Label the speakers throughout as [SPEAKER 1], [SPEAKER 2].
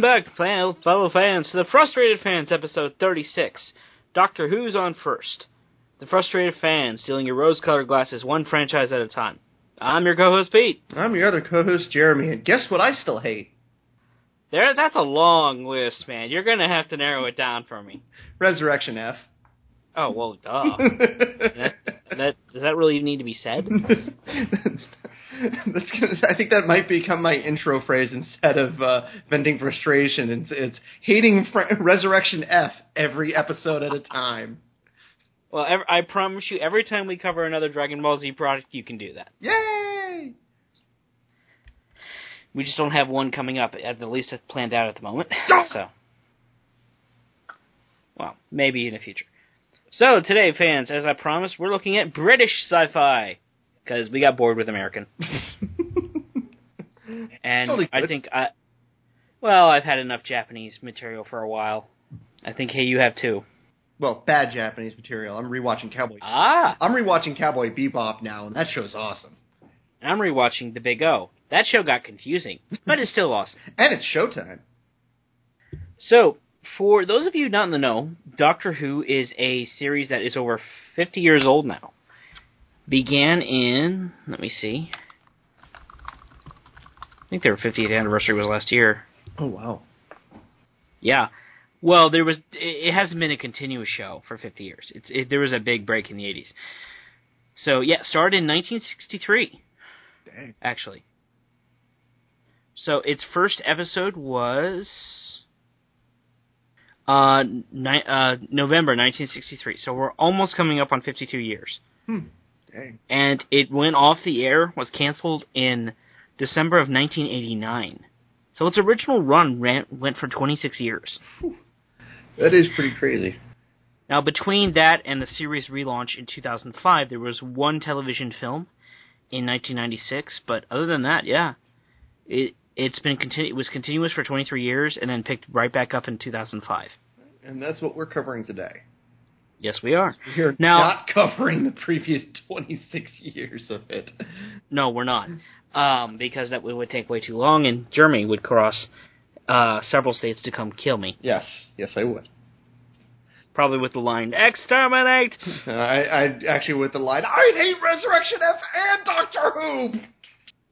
[SPEAKER 1] Welcome back, fellow fans, to the Frustrated Fans, episode 36. Doctor Who's on first. The Frustrated Fans, stealing your rose-colored glasses one franchise at a time. I'm your co-host Pete.
[SPEAKER 2] I'm your other co-host Jeremy, and guess what I still hate?
[SPEAKER 1] There, that's a long list, man. You're gonna have to narrow it down for me.
[SPEAKER 2] Resurrection F.
[SPEAKER 1] Oh well, duh. that, that does that really need to be said?
[SPEAKER 2] That's gonna, I think that might become my intro phrase instead of uh, venting frustration. It's, it's hating fr- Resurrection F every episode at a time.
[SPEAKER 1] Well, I promise you, every time we cover another Dragon Ball Z product, you can do that.
[SPEAKER 2] Yay!
[SPEAKER 1] We just don't have one coming up, at least planned out at the moment. So, well, maybe in the future. So today, fans, as I promised, we're looking at British sci-fi because we got bored with American, and
[SPEAKER 2] Totally
[SPEAKER 1] I think I, well, I've had enough Japanese material for a while. I think hey, you have too.
[SPEAKER 2] well, bad Japanese material. I'm rewatching Cowboy.
[SPEAKER 1] Ah,
[SPEAKER 2] I'm rewatching Cowboy Bebop now, and that show's awesome.
[SPEAKER 1] and I'm rewatching The Big O. That show got confusing, but it's still awesome.
[SPEAKER 2] And it's Showtime.
[SPEAKER 1] So, for those of you not in the know, Doctor Who is a series that is over 50 years old now. Began in, let me see. I think their 50th anniversary was last year.
[SPEAKER 2] Oh wow.
[SPEAKER 1] Yeah. Well, there was it it hasn't been a continuous show for 50 years. It's it, there was a big break in the 80s. So, yeah, started in 1963
[SPEAKER 2] Dang.
[SPEAKER 1] actually. So its first episode was uh, ni- uh, November 1963. So we're almost coming up on 52 years.
[SPEAKER 2] Hmm. Dang.
[SPEAKER 1] And it went off the air, was canceled in December of 1989. So its original run ran, went for 26 years.
[SPEAKER 2] That is pretty crazy.
[SPEAKER 1] Now, between that and the series relaunch in 2005, there was one television film in 1996. But other than that, yeah, it it's been continu- it was continuous for 23 years, and then picked right back up in 2005.
[SPEAKER 2] And that's what we're covering today.
[SPEAKER 1] Yes, we are.
[SPEAKER 2] We're
[SPEAKER 1] Now-
[SPEAKER 2] not covering the previous 26 years of it.
[SPEAKER 1] No, we're not, um, because that would, would take way too long, and Jeremy would cross uh, several states to come kill me,
[SPEAKER 2] Yes, yes, I would.
[SPEAKER 1] probably with the line "Exterminate."
[SPEAKER 2] Uh, I, I actually with the line, I hate Resurrection F and Doctor Who.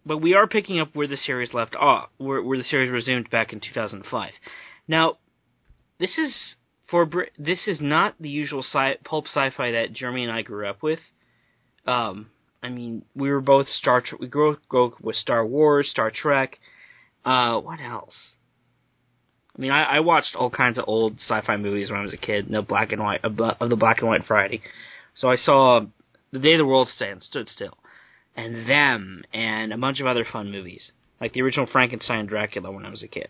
[SPEAKER 1] but we are picking up where the series left off, where, where the series resumed back in 2005. Now, this is for this is not the usual sci- pulp sci-fi that Jeremy and I grew up with. Um, I mean, we were both Star. Tre- we grew up with Star Wars, Star Trek. Uh, what else? I mean, I, I watched all kinds of old sci-fi movies when I was a kid, the black and white of the black and white Friday. So I saw The Day the World Stand Stood Still and them and a bunch of other fun movies like the original Frankenstein Dracula when I was a kid.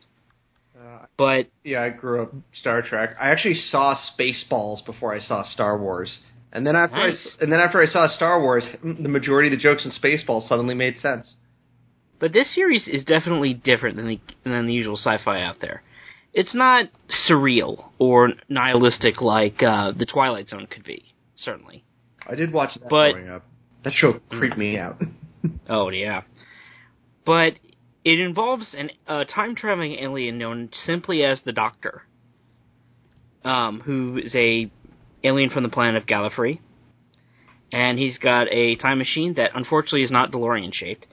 [SPEAKER 1] But
[SPEAKER 2] yeah, I grew up Star Trek. I actually saw Spaceballs before I saw Star Wars. And then after
[SPEAKER 1] Nice.
[SPEAKER 2] I and then after I saw Star Wars, the majority of the jokes in Spaceballs suddenly made sense.
[SPEAKER 1] but this series is definitely different than the than the usual sci-fi out there. It's not surreal or nihilistic like uh, the Twilight Zone could be. Certainly.
[SPEAKER 2] I did watch that
[SPEAKER 1] But-
[SPEAKER 2] growing up. That show creeped me out.
[SPEAKER 1] Oh yeah. But it involves a time traveling alien known simply as the Doctor, um, who is a alien from the planet of Gallifrey, and he's got a time machine that unfortunately is not DeLorean shaped,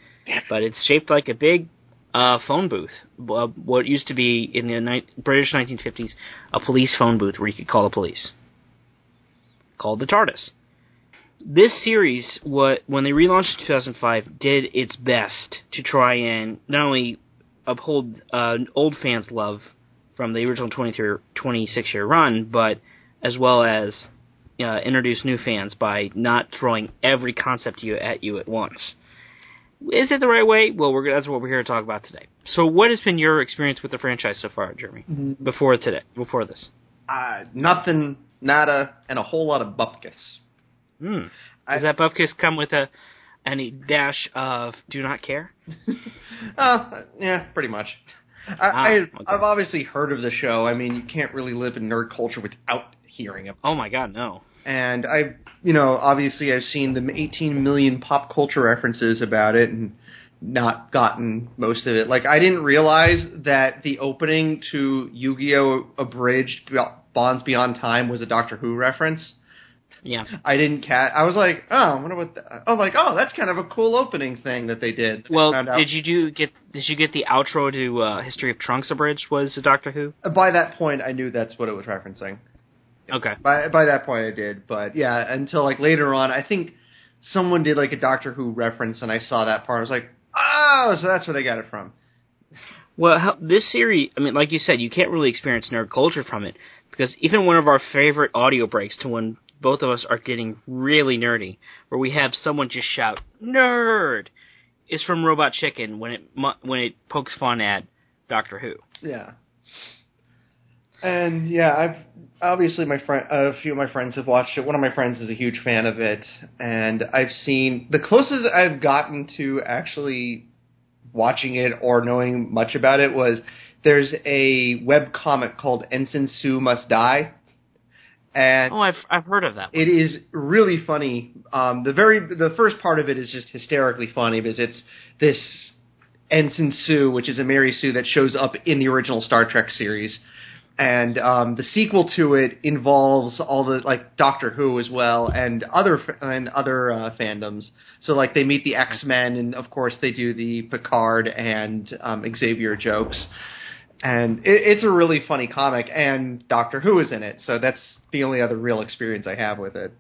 [SPEAKER 1] but it's shaped like a big uh, phone booth. Uh, what used to be in the ni- British 1950s a police phone booth where you could call the police, called the TARDIS this series, what when they relaunched in 2005, did its best to try and not only uphold uh, old fans' love from the original 23, 26 year run, but as well as uh, introduce new fans by not throwing every concept you at you at once. Is it the right way? Well, we're, that's what we're here to talk about today. So, what has been your experience with the franchise so far, Jeremy? Before today, before this.
[SPEAKER 2] uh, nothing, nada, and a whole lot of bupkis.
[SPEAKER 1] Hmm.
[SPEAKER 2] I-
[SPEAKER 1] Does that bupkis come with a any dash of do not care?
[SPEAKER 2] Uh, yeah, pretty much. I,
[SPEAKER 1] Ah,
[SPEAKER 2] I,
[SPEAKER 1] okay.
[SPEAKER 2] I've obviously heard of the show. I mean, you can't really live in nerd culture without hearing of.
[SPEAKER 1] Oh my god, no.
[SPEAKER 2] And I, you know, obviously I've seen the 18 million pop culture references about it, and not gotten most of it. Like I didn't realize that the opening to Yu-Gi-Oh! Abridged Bonds Beyond Time was a Doctor Who reference.
[SPEAKER 1] Yeah.
[SPEAKER 2] I didn't cat. I was like, oh, I wonder what. The, I'm like, oh, that's kind of a cool opening thing that they did.
[SPEAKER 1] Well, did you do get did you get the outro to uh, History of Trunks abridged? Was Doctor Who?
[SPEAKER 2] By that point, I knew that's what it was referencing.
[SPEAKER 1] Okay.
[SPEAKER 2] By by that point, I did. But yeah, until like later on, I think someone did like a Doctor Who reference, and I saw that part. I was like, oh, so that's where they got it from.
[SPEAKER 1] Well, how, this series, I mean, like you said, you can't really experience nerd culture from it because even one of our favorite audio breaks to when both of us are getting really nerdy, where we have someone just shout "nerd," is from Robot Chicken when it when it pokes fun at Doctor Who.
[SPEAKER 2] Yeah. And yeah, I've obviously my friend, a few of my friends have watched it. One of my friends is a huge fan of it, and I've seen the closest I've gotten to actually watching it or knowing much about it was there's a web comic called Ensign Sue Must Die, and
[SPEAKER 1] Oh, I've I've heard of that. One.
[SPEAKER 2] it is really funny. Um, the very the first part of it is just hysterically funny because it's this Ensign Sue, which is a Mary Sue that shows up in the original Star Trek series, and um, the sequel to it involves all the like Doctor Who as well and other and other uh, fandoms. So like they meet the X Men, and of course they do the Picard and um, Xavier jokes. And it, it's a really funny comic, and Doctor Who is in it, so that's the only other real experience I have with it.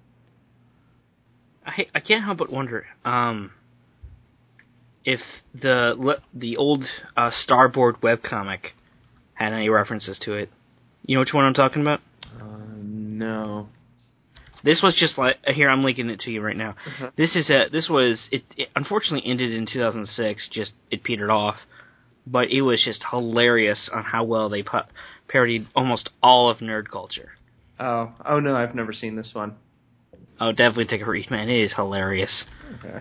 [SPEAKER 1] I I can't help but wonder um, if the the old uh, Starboard webcomic had any references to it. You know which one I'm talking about?
[SPEAKER 2] Uh, no.
[SPEAKER 1] This was just like here. I'm linking it to you right now.
[SPEAKER 2] Uh-huh.
[SPEAKER 1] This is a this was it, it. Unfortunately, ended in 2006. Just it petered off, but it was just hilarious on how well they pu- parodied almost all of nerd culture.
[SPEAKER 2] Oh, oh no, I've never seen this one.
[SPEAKER 1] Oh, definitely take a read, man. It is hilarious.
[SPEAKER 2] Okay.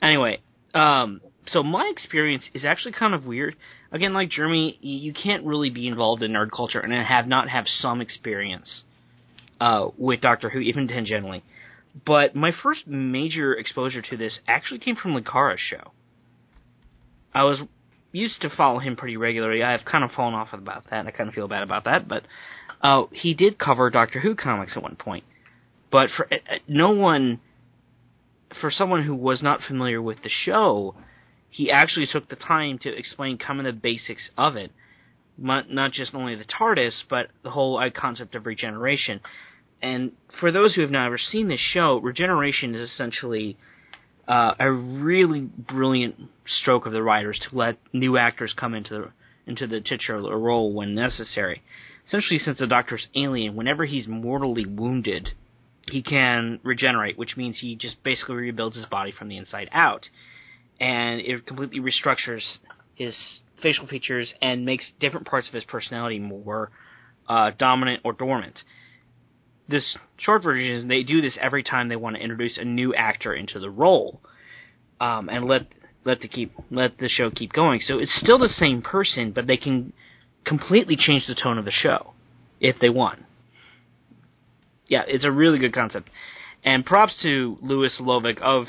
[SPEAKER 1] Anyway, um, so my experience is actually kind of weird. Again, like Jeremy, you can't really be involved in nerd culture and have not have some experience uh, with Doctor Who, even tangentially. But my first major exposure to this actually came from Linkara's show. I was used to follow him pretty regularly. I have kind of fallen off about that. I kind of feel bad about that, but uh, he did cover Doctor Who comics at one point. But for uh, uh, no one for someone who was not familiar with the show, he actually took the time to explain kind of the basics of it. Not, not just only the TARDIS, but the whole uh, concept of regeneration. And for those who have never seen this show, regeneration is essentially uh, a really brilliant stroke of the writers to let new actors come into the, into the titular role when necessary. Essentially, since the Doctor's alien, whenever he's mortally wounded, he can regenerate, which means he just basically rebuilds his body from the inside out. And it completely restructures his facial features and makes different parts of his personality more uh, dominant or dormant. This short version is they do this every time they want to introduce a new actor into the role, um, and let let the keep let the show keep going. So it's still the same person, but they can completely change the tone of the show if they want yeah, it's a really good concept. And props to Lewis Lovick of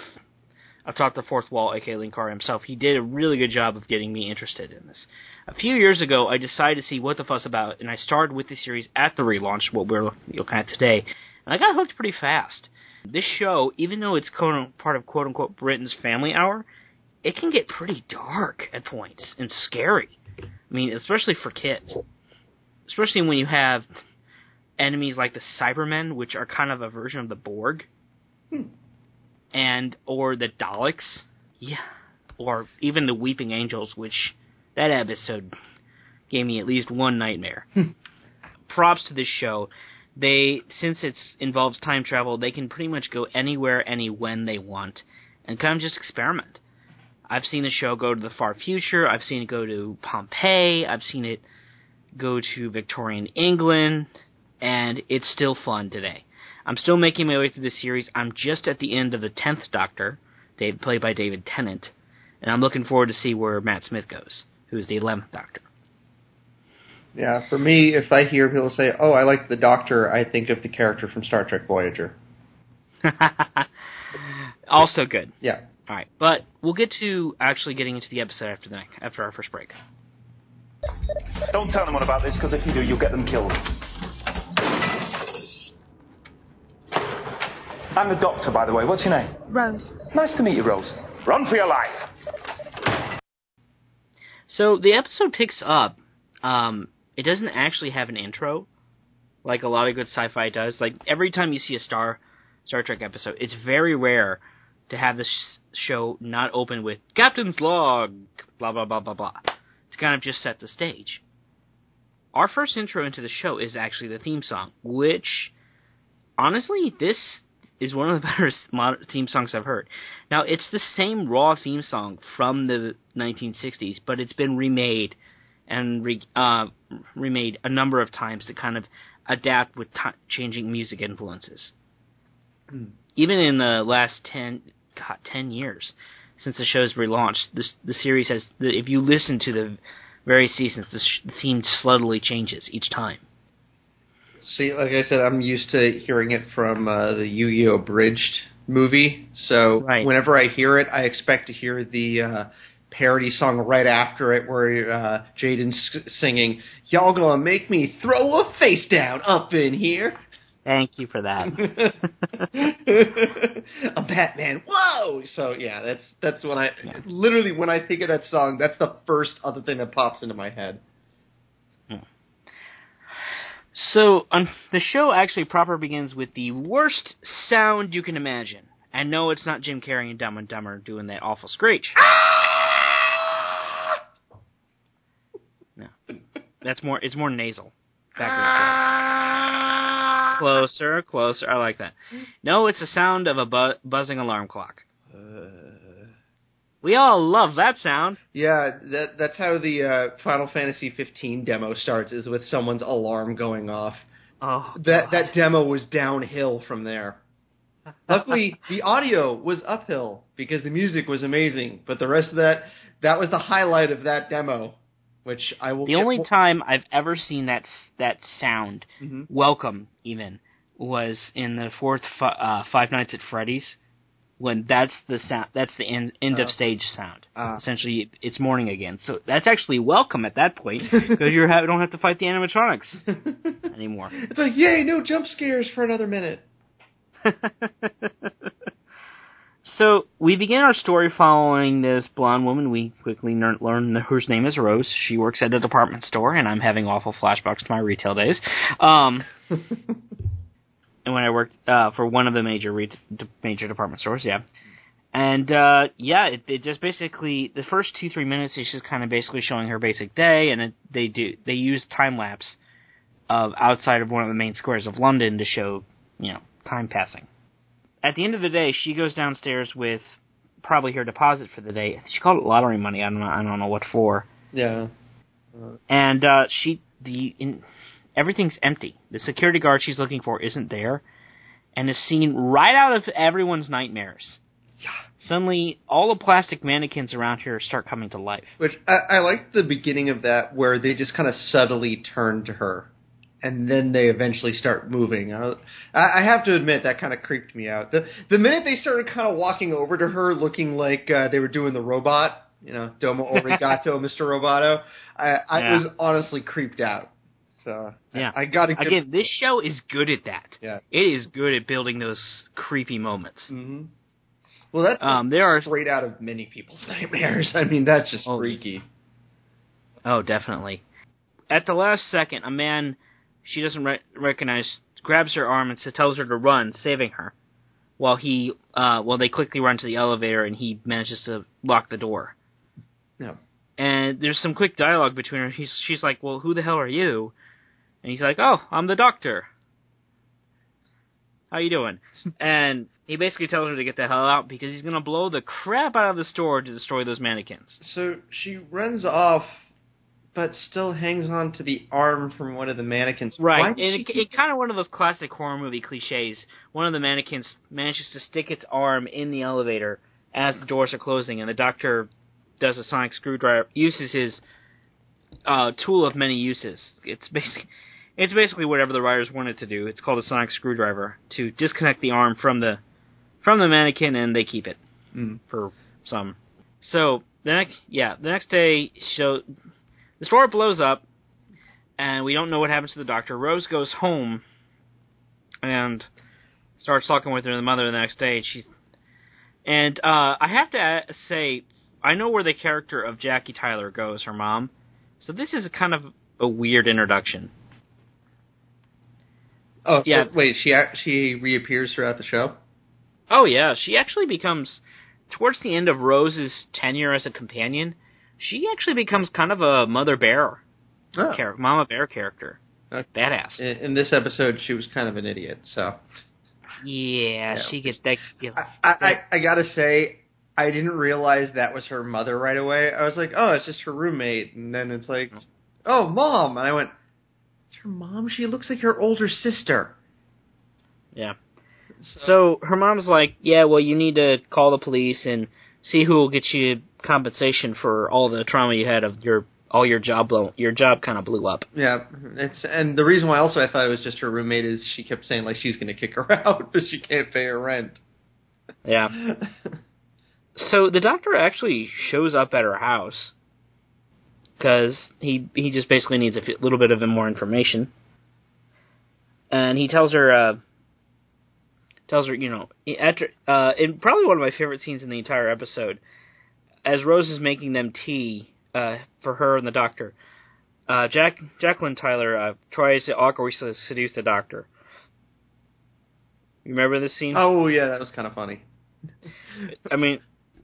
[SPEAKER 1] of Atop the Fourth Wall, aka Linkara himself. He did a really good job of getting me interested in this. A few years ago, I decided to see what the fuss about, and I started with the series at the relaunch, what we're looking at today, and I got hooked pretty fast. This show, even though it's quote, part of quote unquote Britain's Family Hour, it can get pretty dark at points and scary. I mean, especially for kids. Especially when you have enemies like the Cybermen, which are kind of a version of the Borg,
[SPEAKER 2] Hmm.
[SPEAKER 1] and or the Daleks, yeah, or even the Weeping Angels, which that episode gave me at least one nightmare. Hmm. Props to this show. They since it involves time travel, they can pretty much go anywhere, any when they want, and kind of just experiment. I've seen the show go to the far future. I've seen it go to Pompeii. I've seen it go to Victorian England and it's still fun today. I'm still making my way through the series. I'm just at the end of the tenth Doctor, played by David Tennant, and I'm looking forward to see where Matt Smith goes, who is the eleventh Doctor.
[SPEAKER 2] Yeah, for me, if I hear people say, "Oh, I like the Doctor," I think of the character from Star Trek Voyager.
[SPEAKER 1] also good.
[SPEAKER 2] Yeah,
[SPEAKER 1] All right, but we'll get to actually getting into the episode after the after our first break.
[SPEAKER 3] Don't tell anyone about this, because if you do, you'll get them killed. I'm the doctor, by the way. What's your name?
[SPEAKER 4] Rose.
[SPEAKER 3] Nice to meet you, Rose. Run for your life.
[SPEAKER 1] So the episode picks up. Um, it doesn't actually have an intro, like a lot of good sci-fi does. Like every time you see a Star Star Trek episode, it's very rare to have the sh- show not open with Captain's log, blah blah blah blah blah. To kind of just set the stage. Our first intro into the show is actually the theme song, which honestly, this is one of the better theme songs I've heard. Now, it's the same raw theme song from the 1960s, but it's been remade and re- uh, remade a number of times to kind of adapt with t- changing music influences. Even in the last 10, God, 10 years since the show's relaunched, this, the series has, the, if you listen to the various seasons, the, sh- the theme slowly changes each time.
[SPEAKER 2] See, like I said, I'm used to hearing it from uh, the Yu-Gi-Oh! abridged movie. So
[SPEAKER 1] Right.
[SPEAKER 2] whenever I hear it, I expect to hear the uh, parody song right after it, where uh, Jaden's singing, "Y'all gonna make me throw a face down up in here."
[SPEAKER 1] Thank you for that.
[SPEAKER 2] a Batman. Whoa! So yeah, that's that's when I literally when I think of that song, that's the first other thing that pops into my head.
[SPEAKER 1] So um, the show actually proper begins with the worst sound you can imagine. And no, it's not Jim Carrey and Dumb and Dumber doing that awful screech. no, that's more. It's more nasal. Back show. Closer, closer. I like that. No, it's the sound of a bu- buzzing alarm clock. We all love that sound.
[SPEAKER 2] Yeah, that that's how the uh, Final Fantasy 15 demo starts is with someone's alarm going off.
[SPEAKER 1] Oh,
[SPEAKER 2] That that demo was downhill from there. Luckily, the audio was uphill because the music was amazing, but the rest of that that was the highlight of that demo, which I will
[SPEAKER 1] The only
[SPEAKER 2] more-
[SPEAKER 1] time I've ever seen that s- that sound,
[SPEAKER 2] Mhm.
[SPEAKER 1] welcome even, was in the fourth uh, Five Nights at Freddy's, when that's the sound, that's the end, end
[SPEAKER 2] Oh.
[SPEAKER 1] of stage sound.
[SPEAKER 2] Ah.
[SPEAKER 1] Essentially, it's morning again. So that's actually welcome at that point because you ha- don't have to fight the animatronics anymore.
[SPEAKER 2] It's like, yay, no jump scares for another minute.
[SPEAKER 1] so we begin our story following this blonde woman. We quickly learn, learn whose name is Rose. She works at a department store, and I'm having awful flashbacks to my retail days. Um, when I worked uh, for one of the major re- major department stores, yeah. And uh, yeah, it, it just basically the first two three minutes is just kind of basically showing her basic day, and it, they do they use time lapse of outside of one of the main squares of London to show you know time passing. At the end of the day, she goes downstairs with probably her deposit for the day. She called it lottery money. I don't know. I don't know what for.
[SPEAKER 2] Yeah.
[SPEAKER 1] And uh, she the in, everything's empty. The security guard she's looking for isn't there, and is seen right out of everyone's nightmares. Yeah. Suddenly, all the plastic mannequins around here start coming to life.
[SPEAKER 2] Which I, I liked the beginning of that where they just kind of subtly turn to her, and then they eventually start moving. I, I have to admit that kind of creeped me out. The the minute they started kind of walking over to her, looking like uh, they were doing the robot, you know, Domo Arigato, Mr. Roboto, I, I
[SPEAKER 1] Yeah.
[SPEAKER 2] was honestly creeped out. So
[SPEAKER 1] Yeah.
[SPEAKER 2] I, got to
[SPEAKER 1] Again, this show is good at that.
[SPEAKER 2] Yeah.
[SPEAKER 1] It is good at building those creepy moments.
[SPEAKER 2] hmm Well, that's
[SPEAKER 1] Um, there are-
[SPEAKER 2] straight out of many people's nightmares. I mean, that's just
[SPEAKER 1] Oh,
[SPEAKER 2] freaky.
[SPEAKER 1] Oh, definitely. At the last second, a man she doesn't re- recognize grabs her arm and tells her to run, saving her. While he, uh, while they quickly run to the elevator and he manages to lock the door.
[SPEAKER 2] Yeah.
[SPEAKER 1] And there's some quick dialogue between her. He's, she's like, "Well, who the hell are you?" And he's like, "Oh, I'm the doctor." How you doing? and he basically tells her to get the hell out because he's gonna blow the crap out of the store to destroy those mannequins.
[SPEAKER 2] So she runs off, but still hangs on to the arm from one of the mannequins.
[SPEAKER 1] Right, and it, it kind of one of those classic horror movie cliches. One of the mannequins manages to stick its arm in the elevator as the doors are closing, and the doctor does a sonic screwdriver, uses his uh, tool of many uses. It's basically it's basically whatever the writers wanted to do. It's called a sonic screwdriver to disconnect the arm from the from the mannequin, and they keep it.
[SPEAKER 2] Mm.
[SPEAKER 1] for some. So the next, yeah, the next day, show the store blows up, and we don't know what happens to the doctor. Rose goes home and starts talking with her mother the next day. She's and uh, I have to say, I know where the character of Jackie Tyler goes, her mom. So this is a kind of a weird introduction.
[SPEAKER 2] Oh, so,
[SPEAKER 1] Yeah.
[SPEAKER 2] wait, she she reappears throughout the show.
[SPEAKER 1] Oh yeah, she actually becomes towards the end of Rose's tenure as a companion. She actually becomes kind of a mother bear,
[SPEAKER 2] Oh.
[SPEAKER 1] char- mama bear character.
[SPEAKER 2] Okay.
[SPEAKER 1] Badass.
[SPEAKER 2] In, in this episode, she was kind of an idiot. So
[SPEAKER 1] Yeah,
[SPEAKER 2] Yeah.
[SPEAKER 1] she gets that. You know,
[SPEAKER 2] I, I, I, I gotta say, I didn't realize that was her mother right away. I was like, oh, it's just her roommate, and then it's like, oh, mom, and I went, it's her mom. She looks like her older sister.
[SPEAKER 1] yeah. So her mom's like, yeah, well, you need to call the police and see who will get you compensation for all the trauma you had of your all your job blow your job kind of blew up.
[SPEAKER 2] Yeah, it's and the reason why also I thought it was just her roommate is she kept saying like she's gonna kick her out because she can't pay her rent.
[SPEAKER 1] Yeah. So the doctor actually shows up at her house because he he just basically needs a f- little bit of more information, and he tells her uh, tells her you know after uh, and probably one of my favorite scenes in the entire episode, as Rose is making them tea uh, for her and the doctor. Uh, Jack Jacqueline Tyler uh, tries to awkwardly seduce the doctor. You remember this scene?
[SPEAKER 2] oh yeah, that was kind of funny.
[SPEAKER 1] I mean,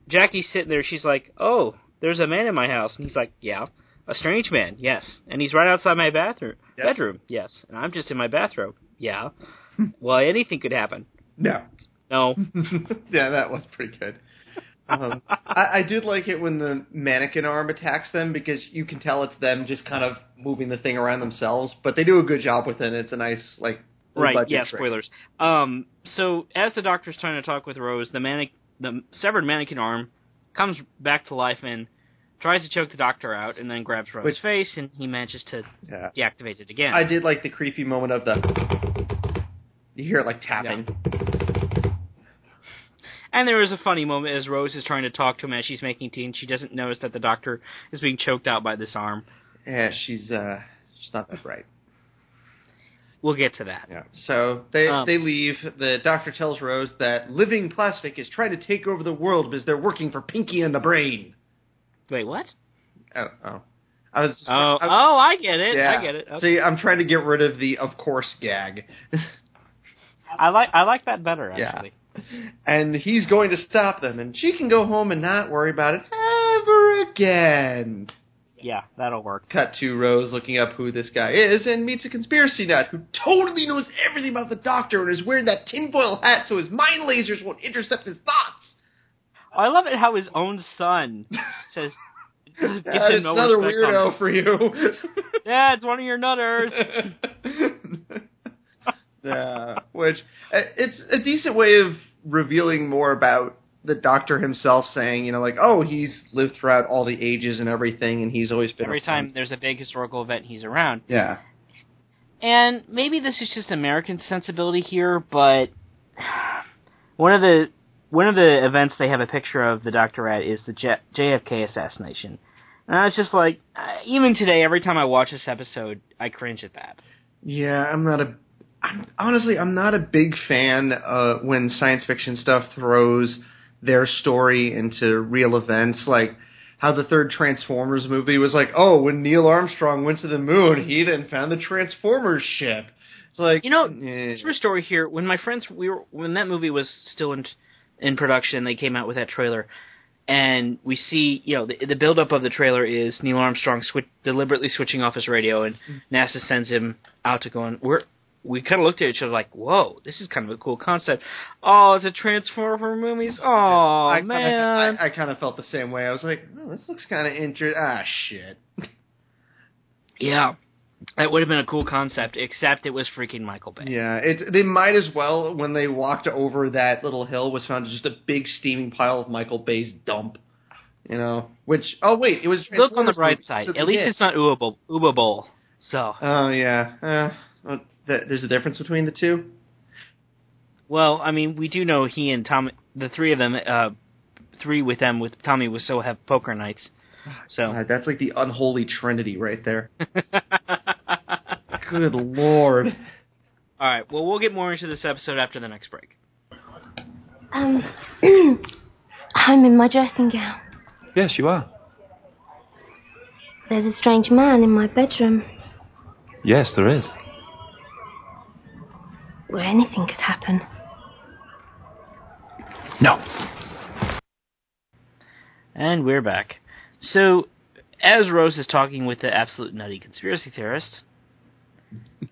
[SPEAKER 1] Jackie's sitting there. She's like, "Oh, there's a man in my house," and he's like, "Yeah, a strange man, yes." And he's right outside my bathroom.
[SPEAKER 2] Yep.
[SPEAKER 1] Bedroom, yes. And I'm just in my bathrobe. Yeah. well, anything could happen.
[SPEAKER 2] No.
[SPEAKER 1] No.
[SPEAKER 2] yeah, that was pretty good. Um, I, I did like it when the mannequin arm attacks them because you can tell it's them just kind of moving the thing around themselves, but they do a good job with it. It's a nice like
[SPEAKER 1] right. Yeah.
[SPEAKER 2] trick.
[SPEAKER 1] Spoilers. Um. So as the doctor's trying to talk with Rose, the manic, the severed mannequin arm comes back to life and tries to choke the doctor out, and then grabs Rose's
[SPEAKER 2] Which-
[SPEAKER 1] face, and he manages to
[SPEAKER 2] Yeah,
[SPEAKER 1] deactivate it again.
[SPEAKER 2] I did like the creepy moment of the. You hear it like tapping.
[SPEAKER 1] And there is a funny moment as Rose is trying to talk to him as she's making tea, and she doesn't notice that the doctor is being choked out by this arm.
[SPEAKER 2] Yeah, she's uh, she's not that bright.
[SPEAKER 1] We'll get to that.
[SPEAKER 2] Yeah. So they
[SPEAKER 1] Um,
[SPEAKER 2] they leave. The doctor tells Rose that living plastic is trying to take over the world because they're working for Pinky and the Brain.
[SPEAKER 1] Wait, what?
[SPEAKER 2] Oh, oh. I was.
[SPEAKER 1] Oh,
[SPEAKER 2] I,
[SPEAKER 1] oh, I get it.
[SPEAKER 2] yeah.
[SPEAKER 1] I get it. Okay.
[SPEAKER 2] See, I'm trying to get rid of the of course gag.
[SPEAKER 1] I like I like that better
[SPEAKER 2] Yeah.
[SPEAKER 1] actually.
[SPEAKER 2] and he's going to stop them, and she can go home and not worry about it ever again.
[SPEAKER 1] Yeah, that'll work.
[SPEAKER 2] Cut to Rose looking up who this guy is and meets a conspiracy nut who totally knows everything about the doctor and is wearing that tinfoil hat so his mind lasers won't intercept his thoughts.
[SPEAKER 1] I love it how his own son says. gives him no
[SPEAKER 2] another weirdo for you.
[SPEAKER 1] Yeah, it's one of your nutters.
[SPEAKER 2] yeah, which uh, it's a decent way of revealing more about the doctor himself, saying, you know, like, oh, he's lived throughout all the ages and everything, and he's always been
[SPEAKER 1] Every time
[SPEAKER 2] friend.
[SPEAKER 1] there's a big historical event, he's around.
[SPEAKER 2] Yeah,
[SPEAKER 1] And maybe this is just American sensibility here, but one of the one of the events they have a picture of the doctor at is the J- JFK assassination. And I was just like, uh, even today, every time I watch this episode, I cringe at that.
[SPEAKER 2] yeah. I'm not a. I'm, honestly, I'm not a big fan uh, when science fiction stuff throws their story into real events, like how the third Transformers movie was like, oh, when Neil Armstrong went to the moon, he then found the Transformers ship. It's like,
[SPEAKER 1] You know,
[SPEAKER 2] eh.
[SPEAKER 1] True story here. When my friends, we were when that movie was still in in production, they came out with that trailer, and we see, you know, the, the build up of the trailer is Neil Armstrong swi- deliberately switching off his radio, and NASA sends him out to go and we're. We kind of looked at each other like, "Whoa, this is kind of a cool concept." Oh, it's a Transformer movies. Oh
[SPEAKER 2] I
[SPEAKER 1] man,
[SPEAKER 2] Kinda, I, I kind of felt the same way. I was like, oh, this looks kind of interesting. Ah, shit.
[SPEAKER 1] yeah, that would have been a cool concept, except it was freaking Michael Bay.
[SPEAKER 2] Yeah, it. They might as well when they walked over that little hill was found just a big steaming pile of Michael Bay's dump. You know, which oh wait, it was
[SPEAKER 1] Look on the bright side.
[SPEAKER 2] so
[SPEAKER 1] At least
[SPEAKER 2] did.
[SPEAKER 1] it's not Uwe Boll. Uwe Boll. So,
[SPEAKER 2] Oh yeah, uh, well, there's a difference between the two.
[SPEAKER 1] Well, I mean, we do know he and Tom, the three of them, uh, three with them with Tommy Wiseau have poker nights. So
[SPEAKER 2] God, that's like the unholy trinity right there. Good lord.
[SPEAKER 1] All right. Well, we'll get more into this episode after the next break.
[SPEAKER 4] Um, I'm in my dressing gown.
[SPEAKER 5] Yes, you are.
[SPEAKER 4] There's a strange man in my bedroom
[SPEAKER 5] Yes, there is.
[SPEAKER 4] where anything could happen.
[SPEAKER 5] No.
[SPEAKER 1] And we're back. So, as Rose is talking with the absolute nutty conspiracy theorist,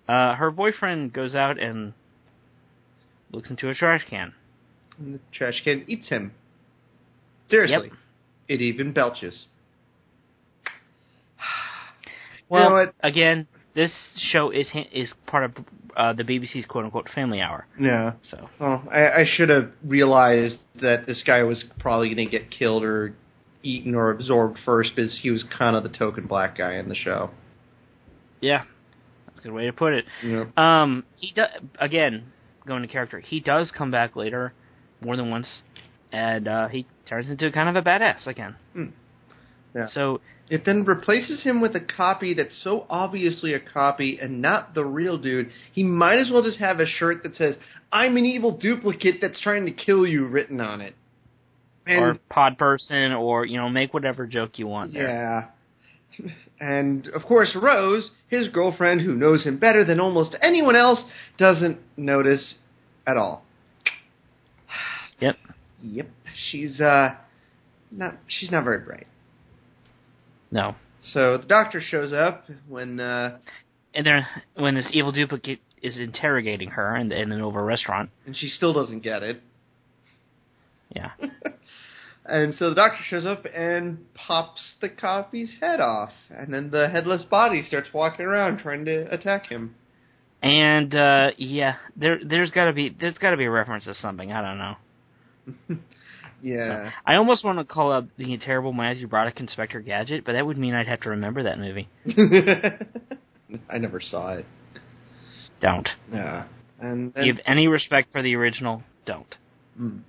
[SPEAKER 1] uh, her boyfriend goes out and looks into a trash can.
[SPEAKER 2] And the trash can eats him. Seriously.
[SPEAKER 1] Yep.
[SPEAKER 2] It even belches.
[SPEAKER 1] Well,
[SPEAKER 2] you know
[SPEAKER 1] again, this show is is part of uh, the BBC's quote unquote family hour.
[SPEAKER 2] Yeah.
[SPEAKER 1] So,
[SPEAKER 2] Well, I, I should have realized that this guy was probably going to get killed or eaten or absorbed first because he was kind of the token black guy in the show.
[SPEAKER 1] yeah, that's a good way to put it.
[SPEAKER 2] Know?
[SPEAKER 1] Um, he does again going to character. He does come back later, more than once, and uh, he turns into kind of a badass again.
[SPEAKER 2] Hmm. Yeah.
[SPEAKER 1] So
[SPEAKER 2] It then replaces him with a copy that's so obviously a copy and not the real dude. He might as well just have a shirt that says, I'm an evil duplicate that's trying to kill you written on it. And
[SPEAKER 1] or pod person, or you know, make whatever joke you want. There.
[SPEAKER 2] Yeah. And of course, Rose, his girlfriend, who knows him better than almost anyone else, doesn't notice at all.
[SPEAKER 1] Yep.
[SPEAKER 2] Yep. She's uh not she's not very bright.
[SPEAKER 1] No.
[SPEAKER 2] So the doctor shows up when uh
[SPEAKER 1] And then when this evil duplicate is interrogating her in, in an over restaurant,
[SPEAKER 2] and she still doesn't get it.
[SPEAKER 1] yeah,
[SPEAKER 2] And so the doctor shows up and pops the copy's head off, and then the headless body starts walking around trying to attack him.
[SPEAKER 1] and uh yeah, there there's got to be there's got to be a reference to something. I don't know.
[SPEAKER 2] Yeah.
[SPEAKER 1] I almost want to call up the terrible Matthew Broderick Inspector Gadget, but that would mean I'd have to remember that movie.
[SPEAKER 2] I never saw it.
[SPEAKER 1] Don't.
[SPEAKER 2] Yeah. And, and
[SPEAKER 1] Give any respect for the original. Don't.
[SPEAKER 2] Mm.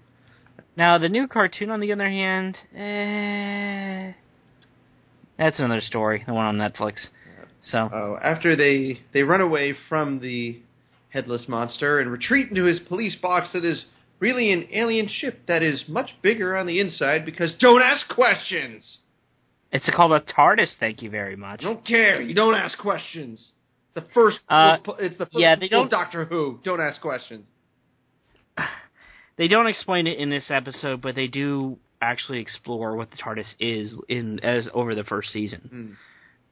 [SPEAKER 1] Now the new cartoon, on the other hand, eh, that's another story. The one on Netflix. So
[SPEAKER 2] Oh, after they they run away from the headless monster and retreat into his police box that is really an alien ship that is much bigger on the inside because don't ask questions.
[SPEAKER 1] it's called a TARDIS. Thank you very much.
[SPEAKER 2] I don't care. You don't ask questions. The first
[SPEAKER 1] Uh,
[SPEAKER 2] it's the first
[SPEAKER 1] yeah, they don't-
[SPEAKER 2] Doctor Who. Don't ask questions.
[SPEAKER 1] They don't explain it in this episode, but they do actually explore what the TARDIS is in as over the first season.
[SPEAKER 2] Hmm.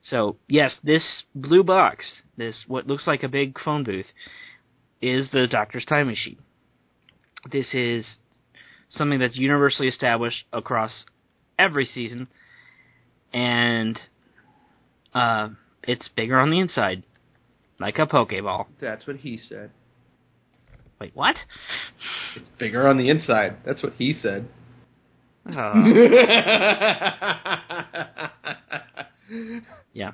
[SPEAKER 1] So yes, this blue box, this what looks like a big phone booth, is the Doctor's time machine. This is something that's universally established across every season, and uh, it's bigger on the inside, like a Pokeball.
[SPEAKER 2] That's what he said.
[SPEAKER 1] Wait, what?
[SPEAKER 2] It's bigger on the inside. That's what he said.
[SPEAKER 1] Uh, yeah.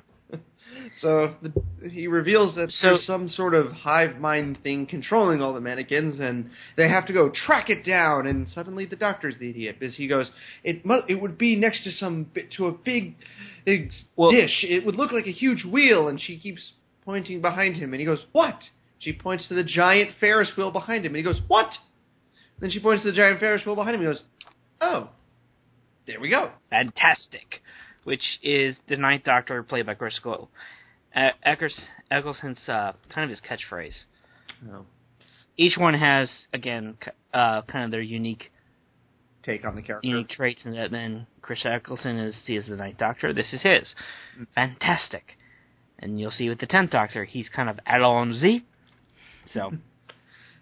[SPEAKER 2] So the, he reveals that
[SPEAKER 1] So-
[SPEAKER 2] there's some sort of hive mind thing controlling all the mannequins, and they have to go track it down. And suddenly, the doctor's the idiot because he goes, "It mu- it would be next to some bit to a big, big
[SPEAKER 1] Well-
[SPEAKER 2] dish. It would look like a huge wheel." And she keeps pointing behind him, and he goes, "What?" She points to the giant Ferris wheel behind him, and he goes, "What?" Then she points to the giant Ferris wheel behind him, and he goes, "Oh, there we go."
[SPEAKER 1] fantastic, which is the Ninth Doctor played by Chris. Uh, Eccles, Eccleston's uh, kind of his catchphrase.
[SPEAKER 2] Oh.
[SPEAKER 1] Each one has again uh, kind of their unique
[SPEAKER 2] Take on the character.
[SPEAKER 1] unique traits, and that then Chris Eccleston is he is the Ninth Doctor. This is his. Fantastic, and you'll see with the Tenth Doctor, he's kind of allons-y. So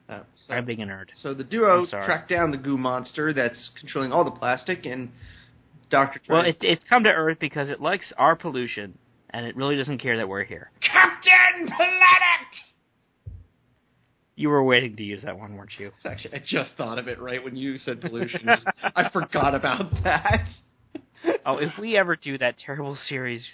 [SPEAKER 2] Oh, so-
[SPEAKER 1] I'm being a nerd.
[SPEAKER 2] So the duo
[SPEAKER 1] I'm
[SPEAKER 2] track down the goo monster that's controlling all the plastic, and Doctor
[SPEAKER 1] Well, it's it's come to Earth because it likes our pollution, and it really doesn't care that we're here.
[SPEAKER 2] Captain Planet.
[SPEAKER 1] You were waiting to use that one, weren't you?
[SPEAKER 2] Actually, I just thought of it right when you said pollution. I forgot about that.
[SPEAKER 1] Oh, if we ever do that terrible series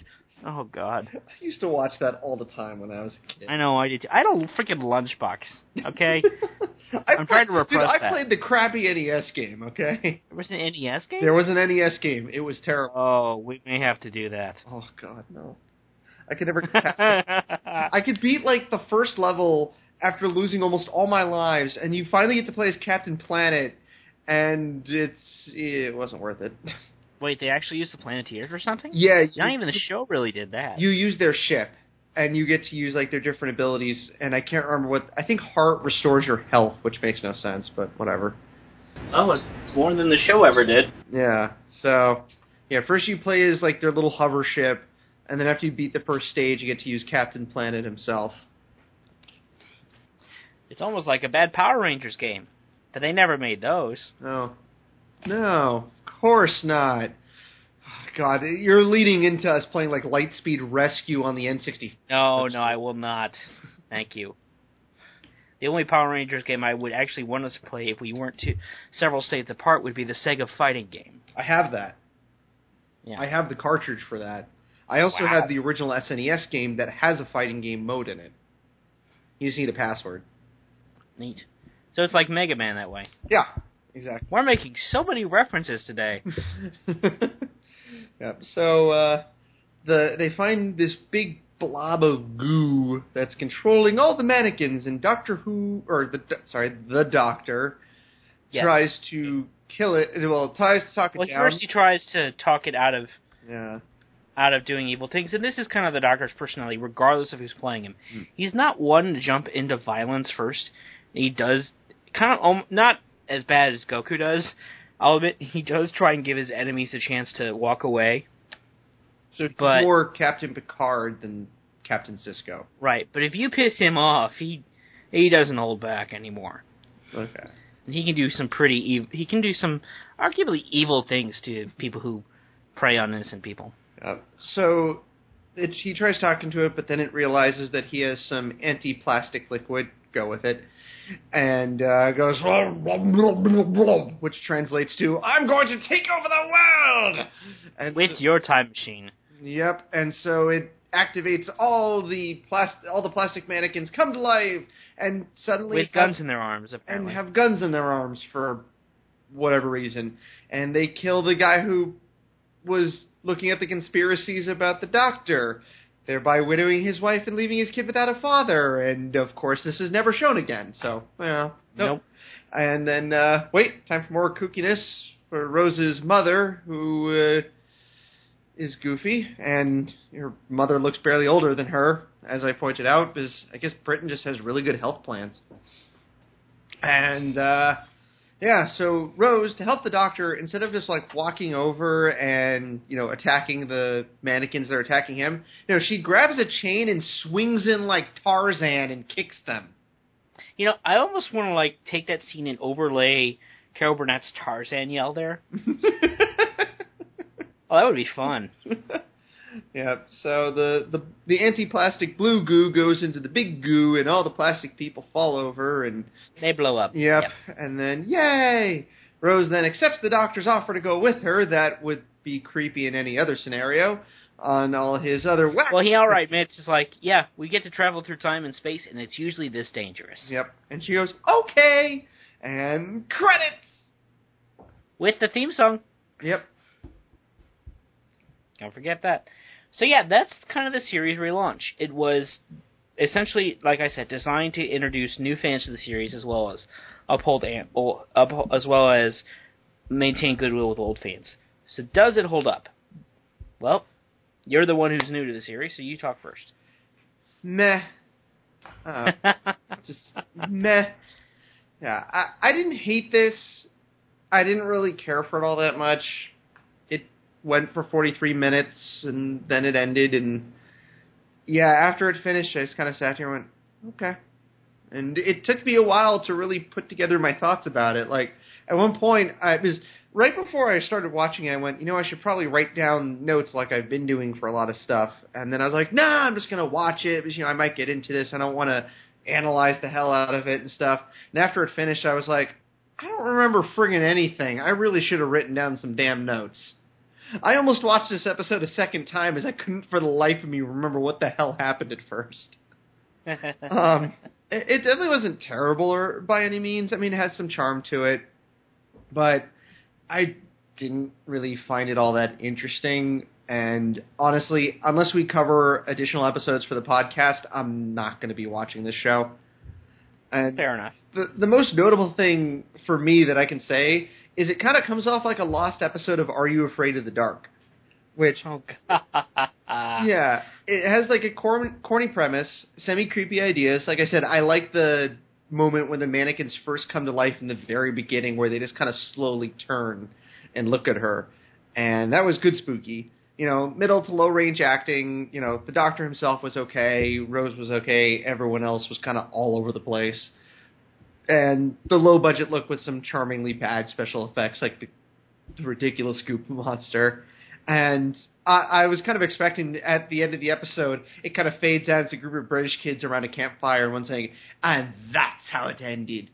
[SPEAKER 1] Oh God.
[SPEAKER 2] I used to watch that all the time when I was a kid.
[SPEAKER 1] I know I did. Too. I had a freaking lunchbox. Okay, I'm trying to
[SPEAKER 2] played- dude, I
[SPEAKER 1] that.
[SPEAKER 2] played the crappy NES game. Okay,
[SPEAKER 1] there was an NES game.
[SPEAKER 2] there was an NES game. It was terrible.
[SPEAKER 1] Oh, we may have to do that.
[SPEAKER 2] Oh God, no! I could never. get past it. I could beat like the first level after losing almost all my lives, and you finally get to play as Captain Planet, and it's it wasn't worth it.
[SPEAKER 1] Wait, they actually used the Planeteers or something?
[SPEAKER 2] yeah, you,
[SPEAKER 1] Not even the show really did that.
[SPEAKER 2] you use their ship, and you get to use like their different abilities. And I can't remember what. I think Heart restores your health, which makes no sense, but whatever.
[SPEAKER 1] oh, it's more than the show ever did.
[SPEAKER 2] Yeah. So, yeah, first you play as like their little hover ship, and then after you beat the first stage, you get to use Captain Planet himself.
[SPEAKER 1] It's almost like a bad Power Rangers game, but they never made those.
[SPEAKER 2] No. No, of course not. God, you're leading into us playing like Lightspeed Rescue on the N60.
[SPEAKER 1] No,
[SPEAKER 2] That's
[SPEAKER 1] no, I will not. Thank you. The only Power Rangers game I would actually want us to play if we weren't too, several states apart would be the Sega fighting game.
[SPEAKER 2] I have that.
[SPEAKER 1] Yeah.
[SPEAKER 2] I have the cartridge for that. I also
[SPEAKER 1] Wow.
[SPEAKER 2] have the original SNES game that has a fighting game mode in it. You just need a password.
[SPEAKER 1] Neat. So it's like Mega Man that way.
[SPEAKER 2] Yeah, exactly.
[SPEAKER 1] We're making so many references today.
[SPEAKER 2] yep. So uh, the they find this big blob of goo that's controlling all the mannequins, and Doctor Who or the sorry the Doctor
[SPEAKER 1] Yes.
[SPEAKER 2] tries to kill it. Well, tries to talk it
[SPEAKER 1] Well,
[SPEAKER 2] down.
[SPEAKER 1] first he tries to talk it out of
[SPEAKER 2] yeah.
[SPEAKER 1] out of doing evil things, and this is kind of the Doctor's personality, regardless of who's playing him.
[SPEAKER 2] Hmm.
[SPEAKER 1] He's not one to jump into violence first. He does kind of um, not as bad as Goku does. I'll admit he does try and give his enemies a chance to walk away.
[SPEAKER 2] So he's
[SPEAKER 1] But-
[SPEAKER 2] more Captain Picard than Captain Sisko.
[SPEAKER 1] Right, but if you piss him off, he he doesn't hold back anymore.
[SPEAKER 2] Okay.
[SPEAKER 1] He can do some pretty ev- he can do some arguably evil things to people who prey on innocent people.
[SPEAKER 2] Uh, so it, he tries talking to it, but then it realizes that he has some anti-plastic liquid. Go with it, and uh, goes, which translates to "I'm going to take over the world." And
[SPEAKER 1] With
[SPEAKER 2] so-
[SPEAKER 1] your time machine.
[SPEAKER 2] Yep, and so it activates all the plastic, all the plastic mannequins come to life, and suddenly
[SPEAKER 1] With
[SPEAKER 2] have-
[SPEAKER 1] guns in their arms,
[SPEAKER 2] and have guns in their arms for whatever reason, and they kill the guy who was looking at the conspiracies about the doctor, thereby widowing his wife and leaving his kid without a father. And of course, this is never shown again. So, well,
[SPEAKER 1] Nope.
[SPEAKER 2] And then, uh, wait, time for more kookiness for Rose's mother, who uh, is goofy, and her mother looks barely older than her, as I pointed out, because I guess Britain just has really good health plans. And uh yeah, so Rose, to help the doctor, instead of just like walking over and, you know, attacking the mannequins that are attacking him, you know, she grabs a chain and swings in like Tarzan and kicks them.
[SPEAKER 1] You know, I almost want to like take that scene and overlay Carol Burnett's Tarzan yell there. Oh, that would be fun.
[SPEAKER 2] yeah, so the, the the anti-plastic blue goo goes into the big goo and all the plastic people fall over and
[SPEAKER 1] They blow up.
[SPEAKER 2] Yep. And then, yay! Rose then accepts the doctor's offer to go with her. That would be creepy in any other scenario. On all his other whack.
[SPEAKER 1] Well, he all right, admits, it's like, yeah, we get to travel through time and space, and it's usually this dangerous.
[SPEAKER 2] Yep. And she goes, okay! And credits!
[SPEAKER 1] With the theme song.
[SPEAKER 2] Yep.
[SPEAKER 1] Don't forget that. So yeah, that's kind of the series relaunch. It was essentially, like I said, designed to introduce new fans to the series as well as uphold uphold, as well as maintain goodwill with old fans. So does it hold up? Well, you're the one who's new to the series, so you talk first.
[SPEAKER 2] Meh. Uh, just meh. Yeah, I, I didn't hate this. I didn't really care for it all that much. Went for 43 minutes and then it ended. And yeah, after it finished, I just kind of sat here and went, okay. And it took me a while to really put together my thoughts about it. Like at one point, I was right before I started watching it. I went, you know, I should probably write down notes like I've been doing for a lot of stuff. And then I was like, nah, I'm just gonna watch it because you know I might get into this. I don't want to analyze the hell out of it and stuff. And after it finished, I was like, I don't remember friggin' anything. I really should have written down some damn notes. I almost watched this episode a second time as I couldn't for the life of me remember what the hell happened at first. um, it, it definitely wasn't terrible or by any means. I mean, it had some charm to it, but I didn't really find it all that interesting. And honestly, unless we cover additional episodes for the podcast, I'm not going to be watching this show. And
[SPEAKER 1] Fair enough.
[SPEAKER 2] the the most notable thing for me that I can say is it kind of comes off like a lost episode of Are You Afraid of the Dark, which
[SPEAKER 1] Oh
[SPEAKER 2] yeah, it has like a corny, corny premise, semi creepy ideas. Like I said, I like the moment when the mannequins first come to life in the very beginning, where they just kind of slowly turn and look at her, and that was good spooky. You know, middle to low range acting. You know, the doctor himself was okay, Rose was okay, everyone else was kind of all over the place, and the low budget look with some charmingly bad special effects, like the, the ridiculous goop monster. And I, I was kind of expecting at the end of the episode, it kind of fades out as a group of British kids around a campfire, and one saying, "And that's how it ended."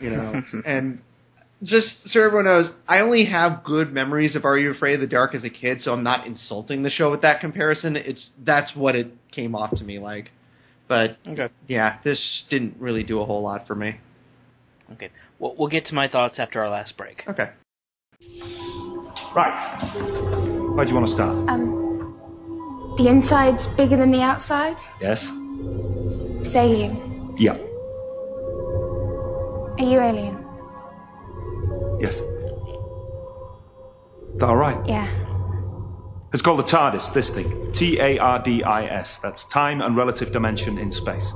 [SPEAKER 2] You know, and just so everyone knows, I only have good memories of Are You Afraid of the Dark as a kid, so I'm not insulting the show with that comparison. It's that's what it came off to me like. But
[SPEAKER 1] okay.
[SPEAKER 2] yeah, this didn't really do a whole lot for me.
[SPEAKER 1] Okay. We'll, we'll get to my thoughts after our last break.
[SPEAKER 2] Okay.
[SPEAKER 5] Right. Where do you want to start?
[SPEAKER 6] Um, the inside's bigger than the outside?
[SPEAKER 5] Yes.
[SPEAKER 6] It's alien.
[SPEAKER 5] Yeah.
[SPEAKER 6] Are you alien?
[SPEAKER 5] Yes. Is that all right?
[SPEAKER 6] Yeah.
[SPEAKER 5] It's called the TARDIS, this thing. T A R D I S. That's time and relative dimension in space.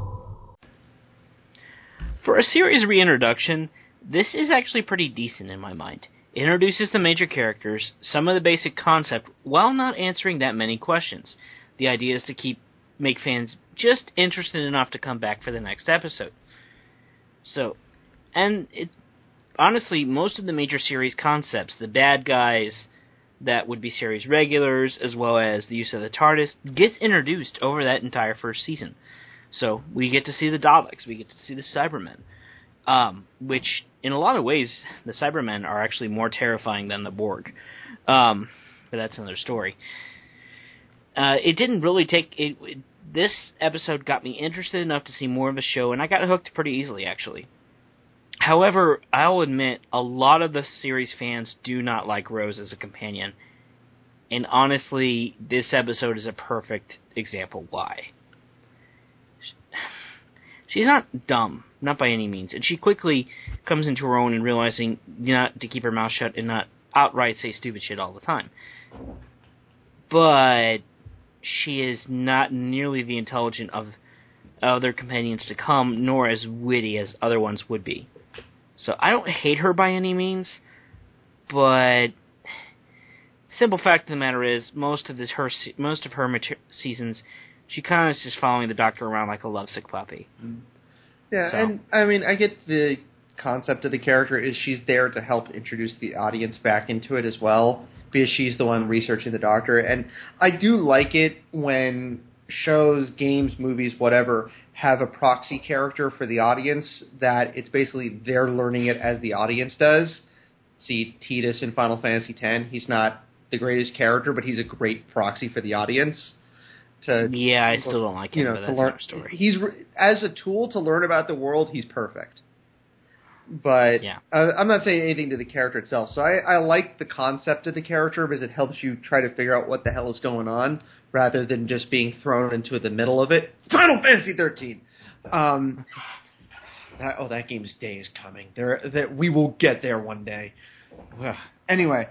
[SPEAKER 1] For a series reintroduction, this is actually pretty decent in my mind. It introduces the major characters, some of the basic concept, while not answering that many questions. The idea is to keep make fans just interested enough to come back for the next episode. So, and it honestly, most of the major series concepts, the bad guys that would be series regulars, as well as the use of the TARDIS, gets introduced over that entire first season. So we get to see the Daleks, we get to see the Cybermen, um, which in a lot of ways the Cybermen are actually more terrifying than the Borg. Um, but that's another story. Uh, it didn't really take it, it. This episode got me interested enough to see more of the show, and I got hooked pretty easily, actually. However, I'll admit a lot of the series fans do not like Rose as a companion, and honestly, this episode is a perfect example why. She's not dumb, not by any means, and she quickly comes into her own and realizing not to keep her mouth shut and not outright say stupid shit all the time. But she is not nearly the intelligent of other companions to come, nor as witty as other ones would be. So I don't hate her by any means, but simple fact of the matter is, most of this her most of her mater- seasons, she kind of is just following the Doctor around like a lovesick puppy. Mm-hmm.
[SPEAKER 2] Yeah,
[SPEAKER 1] So-
[SPEAKER 2] and I mean, I get the concept of the character is she's there to help introduce the audience back into it as well, because she's the one researching the Doctor. And I do like it when shows, games, movies, whatever, have a proxy character for the audience that it's basically they're learning it as the audience does. See Tidus in Final Fantasy X. He's not the greatest character, but he's a great proxy for the audience. To
[SPEAKER 1] Yeah, I still don't like him,
[SPEAKER 2] you know, to learn.
[SPEAKER 1] story.
[SPEAKER 2] He's as a tool to learn about the world. He's perfect. But
[SPEAKER 1] Yeah.
[SPEAKER 2] uh, I'm not saying anything to the character itself. So I, I like the concept of the character because it helps you try to figure out what the hell is going on, rather than just being thrown into the middle of it. Final Fantasy 13. Um, that, oh, that game's day is coming. There, that we will get there one day. Ugh. Anyway,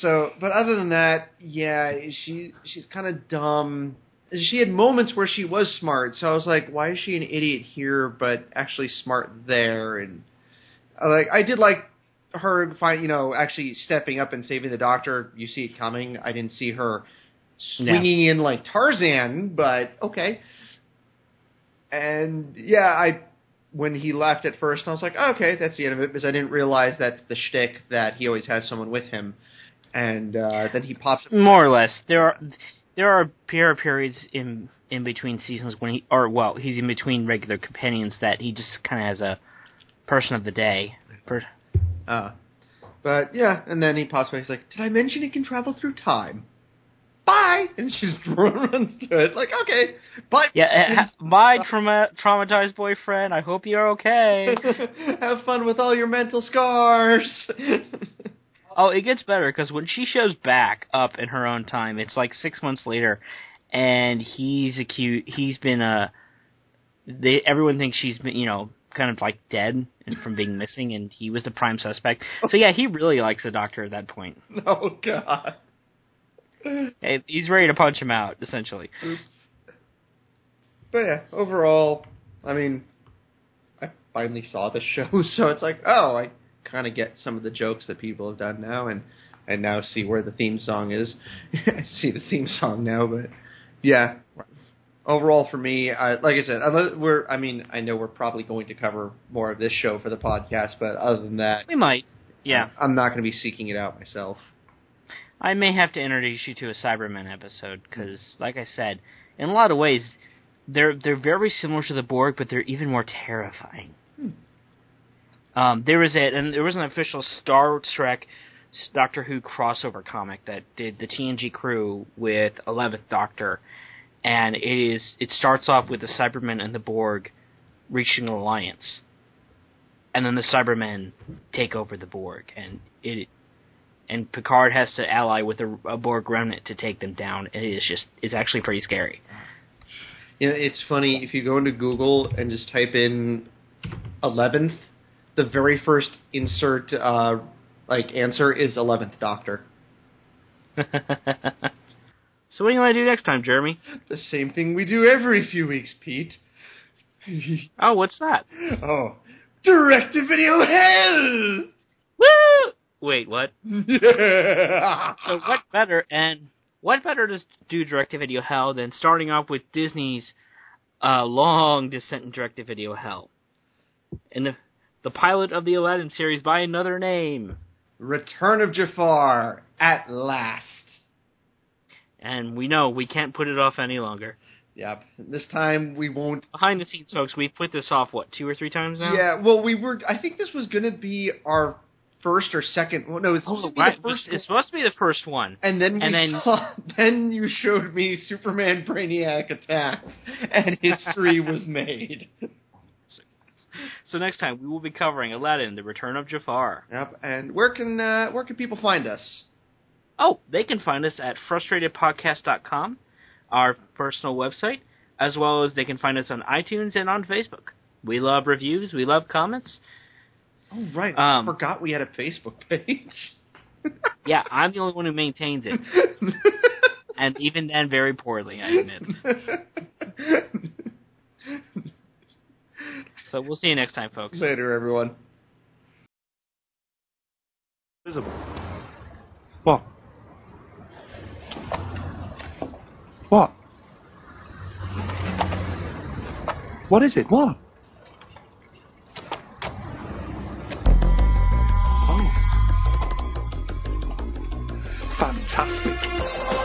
[SPEAKER 2] so but other than that, yeah, she she's kind of dumb. She had moments where she was smart, so I was like, why is she an idiot here, but actually smart there? And uh, like, I did like her find, you know, actually stepping up and saving the doctor. You see it coming. I didn't see her swinging in like Tarzan, but okay. And yeah, I when he left at first, I was like, oh, okay, that's the end of it, because I didn't realize that's the shtick that he always has someone with him, and uh, then he pops. up.
[SPEAKER 1] More or less, there are there are per- periods in in between seasons when he, or well, he's in between regular companions that he just kind of has a person of the day. Per,
[SPEAKER 2] Uh, But yeah, and then he pops by. He's like, "Did I mention it can travel through time?" Bye, and she just runs to it. Like, okay, bye.
[SPEAKER 1] Yeah, my trauma- traumatized boyfriend. I hope you're okay.
[SPEAKER 2] Have fun with all your mental scars.
[SPEAKER 1] oh, it gets better because when she shows back up in her own time, it's like six months later, and he's acute. He's been a. Uh, they everyone thinks she's been you know kind of like dead and from being missing, and he was the prime suspect. So yeah, he really likes the doctor at that point.
[SPEAKER 2] Oh God.
[SPEAKER 1] Hey, he's ready to punch him out, essentially.
[SPEAKER 2] But yeah, overall, I mean, I finally saw the show, so it's like, oh, I kind of get some of the jokes that people have done now, and and now see where the theme song is. I see the theme song now, but yeah, overall for me, I, like I said, we're, I mean, I know we're probably going to cover more of this show for the podcast, but other than that,
[SPEAKER 1] we might. Yeah,
[SPEAKER 2] I'm not going to be seeking it out myself.
[SPEAKER 1] I may have to introduce you to a Cybermen episode because, like I said, in a lot of ways, they're they're very similar to the Borg, but they're even more terrifying. Hmm. Um, there was a and there was an official Star Trek Doctor Who crossover comic that did the TNG crew with Eleventh Doctor, and it is it starts off with the Cybermen and the Borg reaching an alliance, and then the Cybermen take over the Borg, and it and Picard has to ally with a, a Borg remnant to take them down. And it is just it's actually pretty scary.
[SPEAKER 2] You know, it's funny if you go into Google and just type in eleventh, the very first insert uh, like answer is eleventh Doctor.
[SPEAKER 1] so what do you want to do next time, Jeremy?
[SPEAKER 2] The same thing we do every few weeks, Pete.
[SPEAKER 1] oh, what's that?
[SPEAKER 2] Oh, direct to video hell.
[SPEAKER 1] Woo! Wait, what? so what better and what better to do direct-to-video hell than starting off with Disney's uh, long descent in direct-to-video hell, and the the pilot of the Aladdin series by another name,
[SPEAKER 2] Return of Jafar at last.
[SPEAKER 1] And we know we can't put it off any longer.
[SPEAKER 2] Yep. This time we won't.
[SPEAKER 1] Behind the scenes, folks, we've put this off what two or three times now.
[SPEAKER 2] Yeah. Well, we were. I think this was going to be our first or second. Well, no, it's supposed, oh, to, be the first
[SPEAKER 1] it's supposed to be the first one.
[SPEAKER 2] And then and then saw, then you showed me Superman Brainiac attack, and history was made.
[SPEAKER 1] So next time we will be covering Aladdin: The Return of Jafar.
[SPEAKER 2] Yep. And where can uh, where can people find us?
[SPEAKER 1] Oh, they can find us at frustratedpodcast.com, our personal website, as well as they can find us on iTunes and on Facebook. We love reviews. We love comments.
[SPEAKER 2] Oh right, um, I forgot we had a Facebook page.
[SPEAKER 1] yeah, I'm the only one who maintains it, and even then, very poorly, I admit. so we'll see you next time, folks.
[SPEAKER 2] Later, everyone.
[SPEAKER 5] Visible. What? What? What is it? What? Fantastic.